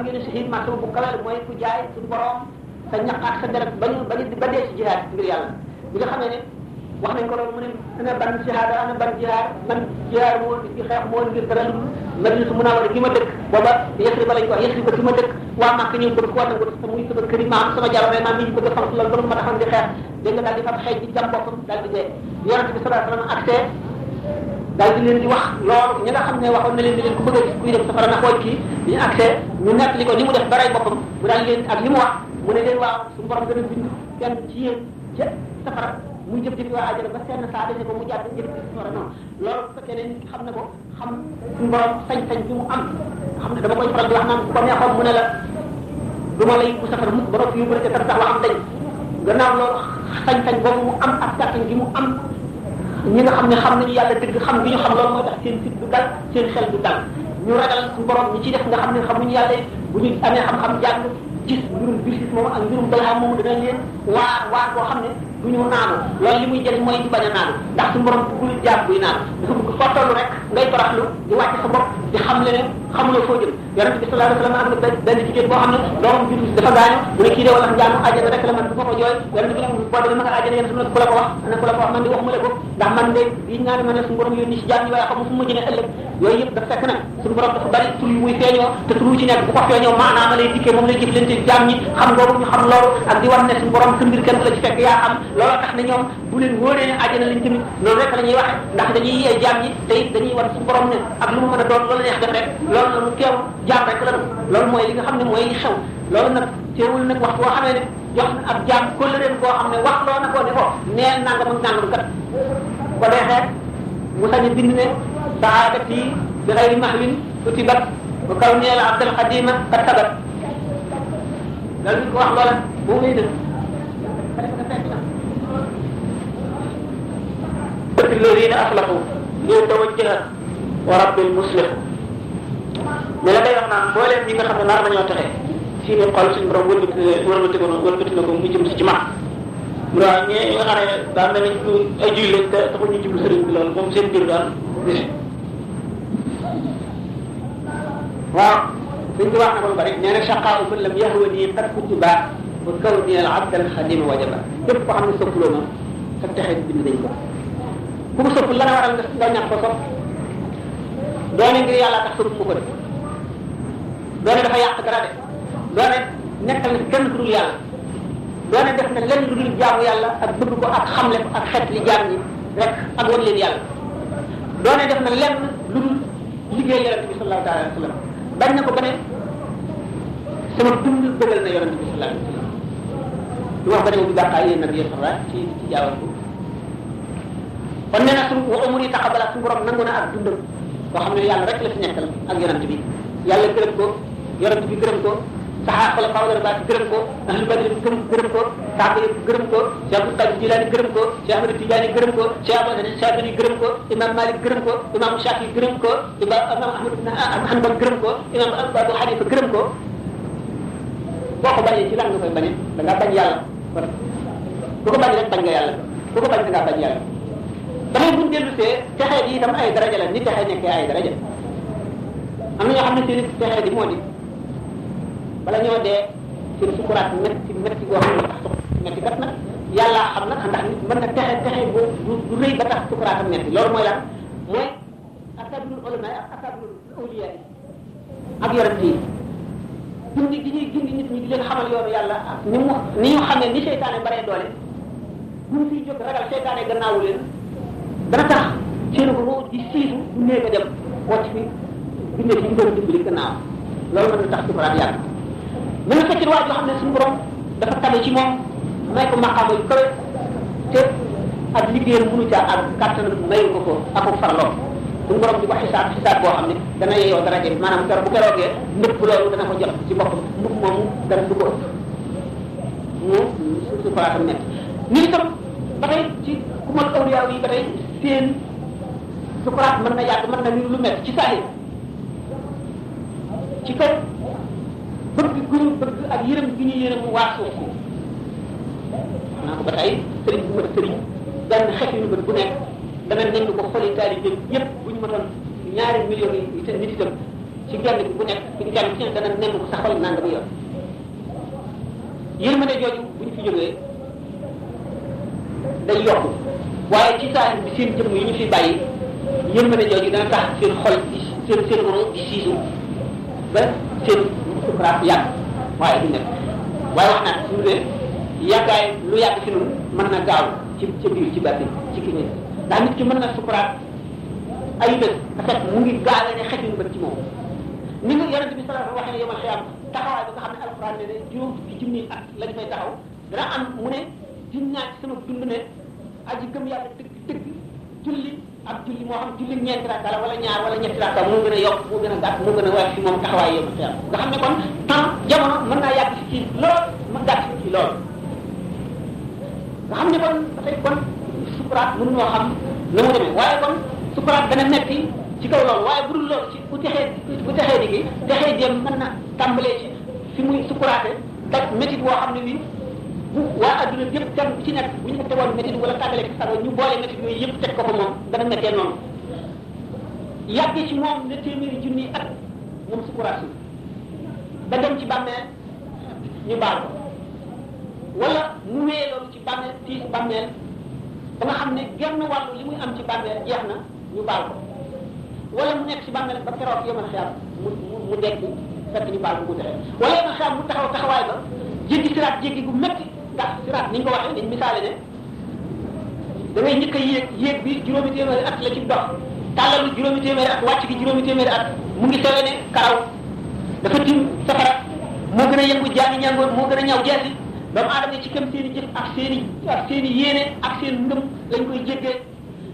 xam ngeen ne shahid martaba bu kawe mooy ku jaay suñu borom sa ñaq sa deret ba ñu ba dee ci jihaad ngir yàlla bi nga xamee ne wax nañ ko loolu mu ne ana ban jihaad ana ban jihaad man jihaad moo ci xeex moo ngir dara lu dëkk ko ba muy sama këri maam sama jàll maam ñu bëgg a fank loolu ma taxaw di xeex dégg nga di jam di bi daal di leen di wax loolu ñi nga xam ne na leen di leen ku bëgg a dem safara na xool kii bi ñu ñu nekk li ni mu def baray boppam mu daal leen ak li wax mu ne leen waaw suñu borom gën bind kenn ci yéen safara jëf jëf ba ko mu jàdd jëf jëf safara ki xam na ko xam borom sañ-sañ bi mu am xam ne dama koy faral di wax naan ko neexoon mu ne la du lay bu safara mukk ba tar tax waxam dañ. gannaaw loolu sañ-sañ mu am ak gi mu am ñi nga xam ne xam nañu yàlla dëgg xam bi ñu xam loolu mooy tax seen fit du dal seen xel du dal. ñu ragal suñu borom ñi ci def nga xam ne xamuñu yàlla bu ñu amee xam-xam jàng gis mbirum birsis moom ak mbirum balaa moom dana leen waar waar boo xam ne du ñu naanu. loolu li muy jëriñ mooy di bañ a naanu. ndax suñu borom bëggul jaam buy naanu dafa bëgg foo rek ngay toroxlu di wàcc sa bopp di xam le ne xamuloo foo jëm yonente bi sallallahu alayhi wasallam am na benn jigéen boo xam ne doomam juddu dafa gaañu mu ne kii de wala njaamu àjjana rek la man du ma ko jooy yonente bi ne boo demee ma nga àjjana yéen su ne ku la ko wax ana ku la ko wax man di waxuma la ko ndax man de yi naa ne ma ne suñu borom yónni si jaam ñi waaye xamu fu mu jëne ëllëg yooyu yëpp dafa fekk nag suñu borom dafa bari tur yu muy feeñoo te tur yu ci nekk bu ko feeñoo maanaam lay dikkee moom lay jëflante jaam ñi xam ngoogu ñu xam loolu ak di wan ne suñu borom sa mbir kenn la ci fekk yaa xam loolu tax na ñoom bu leen wóoree ne àjjana lañ tamit noonu rek la ñuy waxe ndax dañuy yee jaam ñi te it dañuy wan suñu borom ne ak lu mu mën a doon loolu neex def rek loolu la mu teew jaam rek la loolu mooy li nga xam ne mooy li xew loolu nag teewul nag wax boo xamee ne jox na ab jaam kóllëreem koo xam ne wax loo na ko ne ko nee nangam ak nangam kat ko deexee mu sañ a bind ne saadati bi xayri mahwin kutibat wa kaw nee la abdal xadima kat sabat loolu ko wax loola bu muy def الذين أخلقوا ليتوجه ورب wëlbati na ko mu jëm si ci max mu waaw ñi nga xam ne daal ne nañ ko ay juy lañ te taxul ñu jublu sëriñ bi loolu moom seen biir daal gis waaw suñ ko wax na ko lu bari nee na chaqaa man lam yahwa nii qad kutiba wa kaw ni al abd al xadima wajaba képp ko xam ne soppuloo ma sa texe bind dañ ko ku ko soppul la nga waral nga ñàkk ko sopp doone ngir yàlla tax sopp mu ko def doone dafa yàq dara de doone nekkal na kenn ku dul yàlla doone def na lenn lu dul jaamu yàlla ak bëgg ko ak xamle ko ak xet li jaam ñi rek ak wan leen yàlla doone def na lenn lu dul liggéey bi sallallahu alayhi wa sallam bañ na ko ba ne sama dund bëggal na bi sallallahu alayhi wa sallam du wax ba ne bàqaa yéen ci ci jaawal ko kon nee na suñu wa umur yi taxabala suñu borom nangu na ak dundam koo xam ne yàlla rek la fi nekkal ak yonent bi yàlla gërëm ko yonent bi gërëm ko saxaa xala faaw dara baat gërëm ko ahlu badri gërëm gërëm ko saaba yëpp gërëm ko Cheikh Qadir Jilani gërëm ko Cheikh Ahmed Tidiane ko Cheikh Abdou Shafii gërëm ko imam Malik gërëm ko imam Shafi gërëm ko imam Ahmad ibn Hanbal gërëm ko imam Abu Hanifa gërëm ko boo ko bañee ci lan nga koy bañee da ngaa bañ yàlla ku ko bañ rek bañ nga yàlla ku ko bañ da ngaa bañ yàlla damay buñ dellu see texee di itam ay daraja la ni texee nekkee ay daraja. Am na ñoo xam ne seen texee di moo di bala ñoo dee seen sukuraat métti métti goo xam ne tax métti kat nag yàlla xam nag ndax nit mën na texe texe bu bu rëy ba tax sukuraatam métti loolu mooy lan? Mooy akabirul ulama ak akabirul awliya yi ak yonent yi. Gindi gi ñuy gindi nit ñi di leen xamal yoonu yàlla ak ni mu ni ñu xamee ni seytaane baree doole. Buñ fiy jóg ragal seytaane gannaawu leen dana tax seen ko di siisu bu néeg a dem wàcc fi bindee fi doon dimbali gannaaw loolu mën na tax sukuraat yàlla mën na fekk waa joo xam ne suñu borom dafa tabe ci moom may ko maqaama yu kawe te ak liggéeyam mënu caa ak kàttanam mayu ko ko ak ko farloo suñu borom di ko xisaab xisaab boo xam ne dana yeyoo dara jëm maanaam keroog bu keroogee ndëpp loolu dana ko jot ci boppam ndëpp moomu dara du ko ëpp mu sukuraatam nekk nit itam ba tey ci ku mal awliyaa yi ba tey seen sukuraat mën na yàgg mën na lu métti ci saa ci kaw bëgg gu ñu bëgg ak yërëm gi ñu yërëm waa suuf si naa ko ba tey sëriñ bu mat sëriñ benn xeet yu bët bu nekk dana nañ ko xoli taalibe yépp bu ñu matoon ñaari millions yi te nit itam ci genn bi bu nekk ci kenn ci dana nemm ko saxal nangam yoon yërmande jooju bu ñu fi jógee day yokk waaye ci saa seen jëmm yi ñu fi bàyyi yërmande jooju dana tax seen xol seen seen roo di siisu ba seen sukuraat yàgg waaye du nekk. Waaye wax naa suñu dee yàggaay lu yàgg si noonu mën na gaaw ci ci biir ci bàtti mën na sukuraat ay bés te fekk mu ngi gaale ne xetuñu bët ci moom. Ni nga yonente bi sallallahu alayhi wa sallam waxee ne yomal xiyaam taxawaay ba nga xam ne alxuraan ne ne juróom fukki junni at lañ fay taxaw dana am mu ne naa sama dund ne aji gëm yàlla dëgg dëgg julli ak julli moo xam julli ñeenti rakka la wala ñaar wala ñetti rakka moo gën a yokk moo gën a gàtt moo gën a wàcc moom taxawaay xiyaam nga xam ne kon temps jamono mën naa yàgg ci lool ma gàtt ci lool nga xam ne kon dafay kon sukuraat mënu ñoo xam na mu demee waaye kon sukuraat dana metti ci kaw loolu waaye bu dul loolu ci bu texee bu texee di gi texee jéem mën na tàmbalee ci fi muy sukuraate dak métit boo xam ne bi bu waa adduna yëpp kenn ci nekk bu ñu ko tegoon métit wala tàggalee ko sago ñu boole métit yooyu yëpp teg ko ko moom dana méttee noonu yàggee ci moom ne téeméeri junni at moom sukuraat ba dem ci bàmmeel ñu baal ko wala mu wee loolu ci bàmmeel ci bàmmeel ba nga xam ne genn wàllu li muy am ci bàmmeel jeex na ñu baal ko wala mu nekk ci bàmmeel ba keroog yomal xiyaam mu mu dekk fekk ñu baal ko mu texe wala yomal xiyaam mu taxaw taxawaay ba jéggi siraat jéggi gu métti siraat ni ñu ko waxee dañ misaale ne da ngay njëkk a yéeg yéeg bi juróomi téeméeri at la ci dox tàllalu juróomi téeméeri at wàcc gi juróomi téeméeri at mu ngi sewe ne karaw dafa tim safara moo gën a yëngu jaani ñangoon moo gën a ñaw jeesi doomu aadama yi ci kam seen i jëf ak seen i ak seen i yéene ak seen ngëm lañ koy jéggee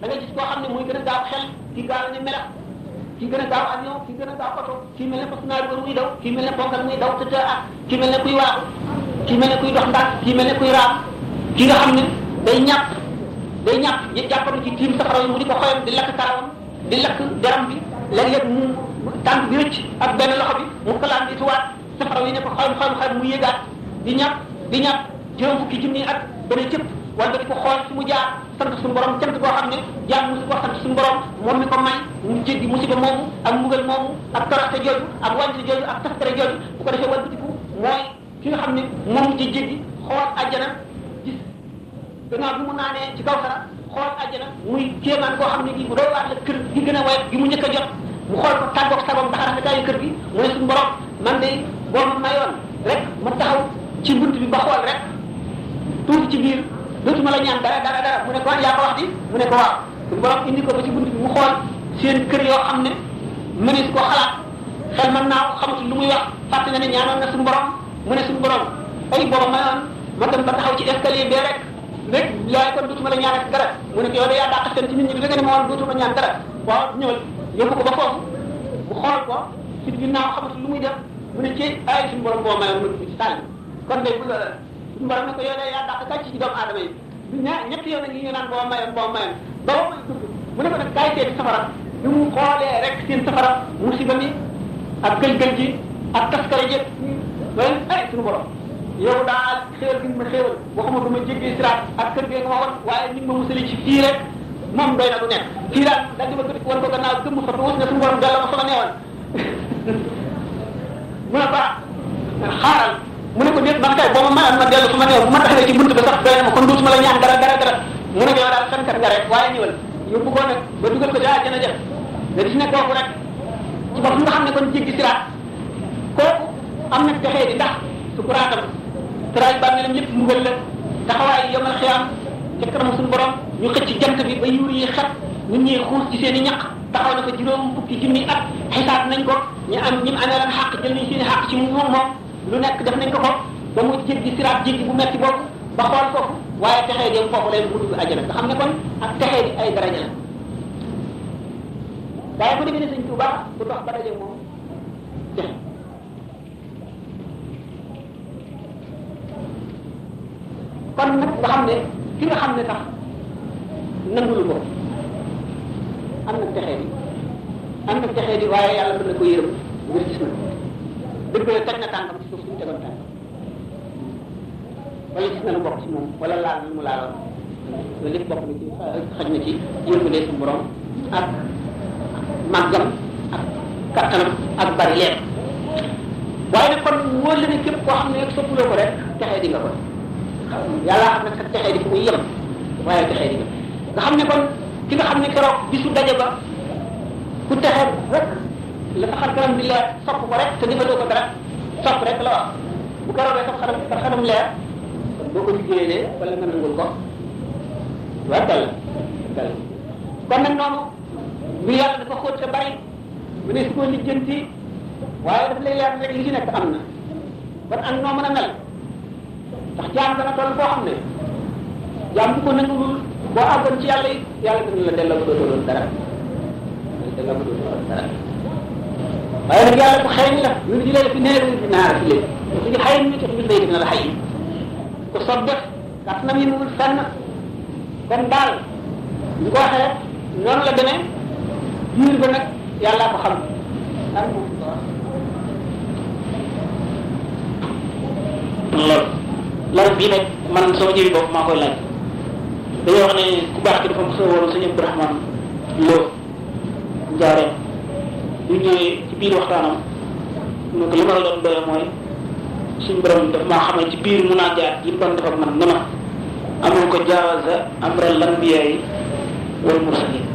da nga gis koo xam ne mooy gën a gaaw xel ki gaaw ne melax ki gën a gaaw avion ki gën a gaaw oto ki mel ne fas naar muy daw ki mel ne ponkal muy daw tëdd ak ki mel ne kuy waaxu ki mel ne kuy dox ndànk ki mel ne kuy raam ki nga xam ne day ñàpp day ñàpp jàppanu ci tiim safara yi mu di ko xoyam di lakk karawam di lakk deram bi léeg-léeg mu tànk bi rëcc ak benn loxo bi mu kalaan di tuwaat safara yi ne ko xoyam xoyam xoyam mu yéegaat di ñàpp di ñàpp juróom fukki junni at dana cëpp wala di ko xool fi mu jaar sant suñu borom cant koo xam ne jaam musu ko sant suñu borom moom mi ko may mu jéggi musiba moomu ak mbugal moomu ak toroxte jooju ak wàññite jooju ak taskare jooju bu ko defee walbatiku mooy ki nga xam ne moom ci jéggi xool àjjana gis gannaaw bi mu naanee ci kaw sara xool àjjana muy kéemaan koo xam ne gi bu doy waar la kër gi gën a woyof gi mu njëkk a jot. Mu xool ko tàggoog sagom ndax rafetaayu kër gi mu ne suñu borom man de boo ma mayoon rek ma taxaw ci bunt bi ba xool rek tuuti ci biir dootuma la ñaan dara dara dara. Mu ne ko yaa ko wax di? Mu ne ko waaw. Suñu borom indi ko ba ci bunt bi mu xool seen kër yoo xam ne ko xalaat. Xel mën naa ko xamatul lu muy wax fàtte na ne ñaanoon na suñu borom mu ne suñu borom ay booba mayoon ma dem ba taxaw ci escalier bee rek rek yaay kon dootuma la ñaan dara mu ne ko yow de yaa dàq seen ci nit ñi dëgg ne ma woon dootuma ñaan dara waaw ñëwal yóbbu ko ba foofu mu xool ko ci ginnaaw xamatul lu muy def mu ne ci ay suñu borom mayoon ma dugg ci sàll kon day bu la borom ne ko yow de yaa dàq kàcc ci doomu aadama yi ña ñetti yoon ngi ñu naan boo mayoon boo mayoon ba ba muy dugg mu ne ko nag kaay seeti safara bi mu xoolee rek seen safara musiba mi ak gël-gël ji ak taskare ji loolu ay suñu borom yow daal xéewal gi ma xéewal waxuma du ma jéggee siraat ak kër gi nga ma woon waaye ni ma musali ci fii rek moom doy du nekk fii daal daal di ma wan ko gannaaw gëmm fa tuus ne suñu borom delloo ma fa ma neewoon mu ba xaaral mu ne ko déet man kay boo ma mayoon ma dellu fu ma neewoon bu ma taxawee ci ba sax doy ma kon la ñaan dara dara dara mu ne ko nga ba dugal ko nga rek ci nga kon jéggi am na texee di ndax sukuraatam tëraay bàmmeelam lépp mbugal la taxawaay yomal xiyaam ca kanam suñu borom ñu xëcc jant bi ba yuur yi xet nit ñi xuus ci seen i ñaq taxaw na fa juróom fukki junni at xisaab nañ ko ñu am ñi mu amee lan xàq jël nañ seen i xàq ci moom moom lu nekk def nañ ko ko ba mu jéggi siraat jéggi bu metti boobu ba xool foofu waaye texee dem foofu lay mu dugg àjjana nga xam ne kon ak texee di ay daraja la waaye bu demee ne sëñ Tuuba bu dox ba daje moom texe kon nag nga xam ne ki nga xam ne tax nangulu ko. Am na texee di am na texee di waaye yàlla mën na ko yërëm. Ngir gis na dëgg la teg na tànkam ci suuf suñu tegoon tànk wala gis na lu bokk ci moom. Wala laal lu mu laaloon loolu lépp bokk na ci xaj na ci yërmande suñu borom ak màggam ak kattanam ak bari leer waaye kon wóor la képp koo xam ne soppuloo ko rek texee di nga ko yàlla xam ne sa texee di muy yem waaye texee di nga xam ne kon ki nga xam ne keroog bisu daje ba ku texee rek la sa xar kanam di leer sopp ko rek te defaloo ko dara sopp rek la wax bu keroogee sa xaram sa xaram leer boo ko liggéeyee wala nga nangul ko waa dal dal kon nag noonu bi yàlla dafa xóot te bari mu ne su ko lijjanti waaye daf lay leer rek li ci nekk am na kon ak noo mën a mel ndax jaam dana toll foo xam ne jaam bu ko nangulul boo àggoon ci yàlla it yàlla dina la delloo ko doon dara delloo ko doon dara waaye nag yàlla bu xeeñ la ñu di leen fi neer fi naar fi leen su ñu xëy ñu ci ñu day dina la xëy ko sob def kàttanam yi mul fenn kon daal ñu ko waxee noonu la demee biir ba nag yàllaa ko xam lan moo ko wax loolu bii nag man sama jëri bopp maa koy laaj. Dañoo wax ne ku baax ki dafa mos a woon sëñ Abdourahmane Lo Ndiarème bu ñëwee ci biir waxtaanam mu ko li ma la doon doye mooy suñ borom daf maa xamal ci biir mun naa jaar yi mu doon def ak man ne ma amul ko jaawaza amral lambiya yi wal mursalin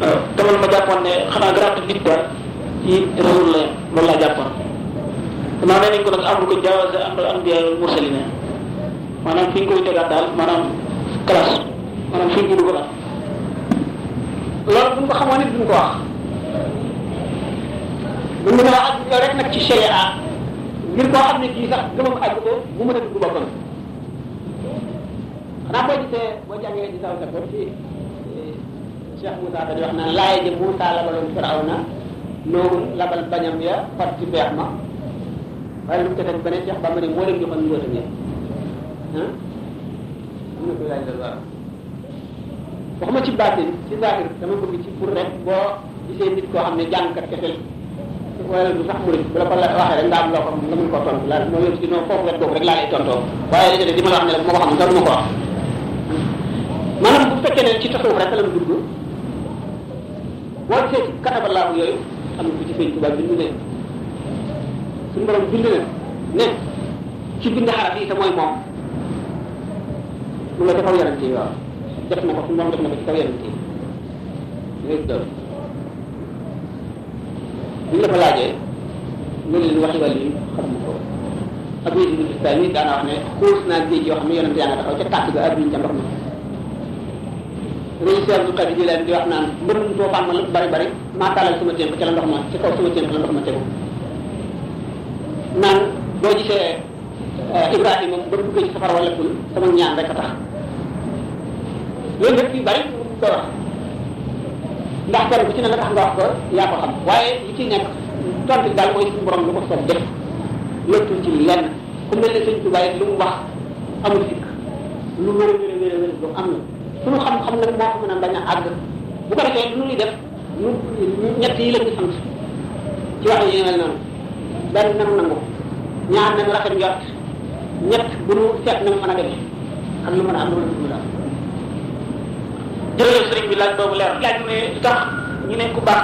waaw te man ma jàppoon ne xanaa garaatu nit daal ci rasul la loolu laa jàppoon. Gannaaw nee nañ ko nag amul ko jaawaza amral anbiya wal mursalin maanaam fi ñu koy tegaat daal maanaam classe maanaam fi ñu ko dugal loolu bu ñu ko xamoon nit duñ ko wax buñ mën a wax ak yow rek nag ci sharia ngir koo xam ne kii sax gëmam àgg ko bu mën a dugg boppam xanaa boo gisee boo jàngee di saw ko ci Cheikh Moussa da wax naan laay ji Moussa labaloon Firawna noonu labal bañam ya ci waaye lu mu tefet ba ne Cheikh Bamba ne moo leen joxoon mbóotam ya ah am na ko laaj la waaw waxuma ci baatin ci zahir dama bëgg ci pour rek. Boo gisee nit koo xam ne jàngkat kese wala du sax murid. Bu la ko la waxee rek nga am loo ko nga mun koo tontu laal moo yor ci non foofu wet boobu rek laa lay tontoo waaye li di ma la wax ne la bu ma ko xam du ma ko wax maanaam bu fekkee ne ci tasawuf rek la mu dugg boo gisee ci kataballaahu yooyu am na ko ci sëñ Tuubaa bind ne suñu borom bind na ne ci bind xaraf yi te mooy moom mu nga kaw yonente yi waaw def na ko suñu def na ko ci kaw yonente yi léegi doon bu la ko laajee nga leen waxi wàll yi xam ko ab yi di islam yi daana wax ne xuus naa géej yoo xam ne yonente yaa taxaw ca ga ab ca ndox bu xarit ji leen di wax naan bari bari maa tàllal ca la ndox ma ci kaw la ndox ma tegu naan boo gisee Ibrahima ba duggee ci safara wala kul sama ñaan rek tax. Loolu lépp bari ko ndax kenn ci ne la tax nga wax ko yaa ko xam. Waaye li ci nekk tontu daal mooy suñu borom lu ko soob def. Ci ku lu mu wax lu am na xam-xam bu ko lu ñuy def ñu yi lañu sant. Ci wax yi mel benn nam nangu. ñaar nañu rafet njort. ñett bu nu seet na mu a demee. ak lu mën a am lu mën a daal jërëjëf sëriñ bi laaj boobu leer. laaj ne tax ñu ne ku baax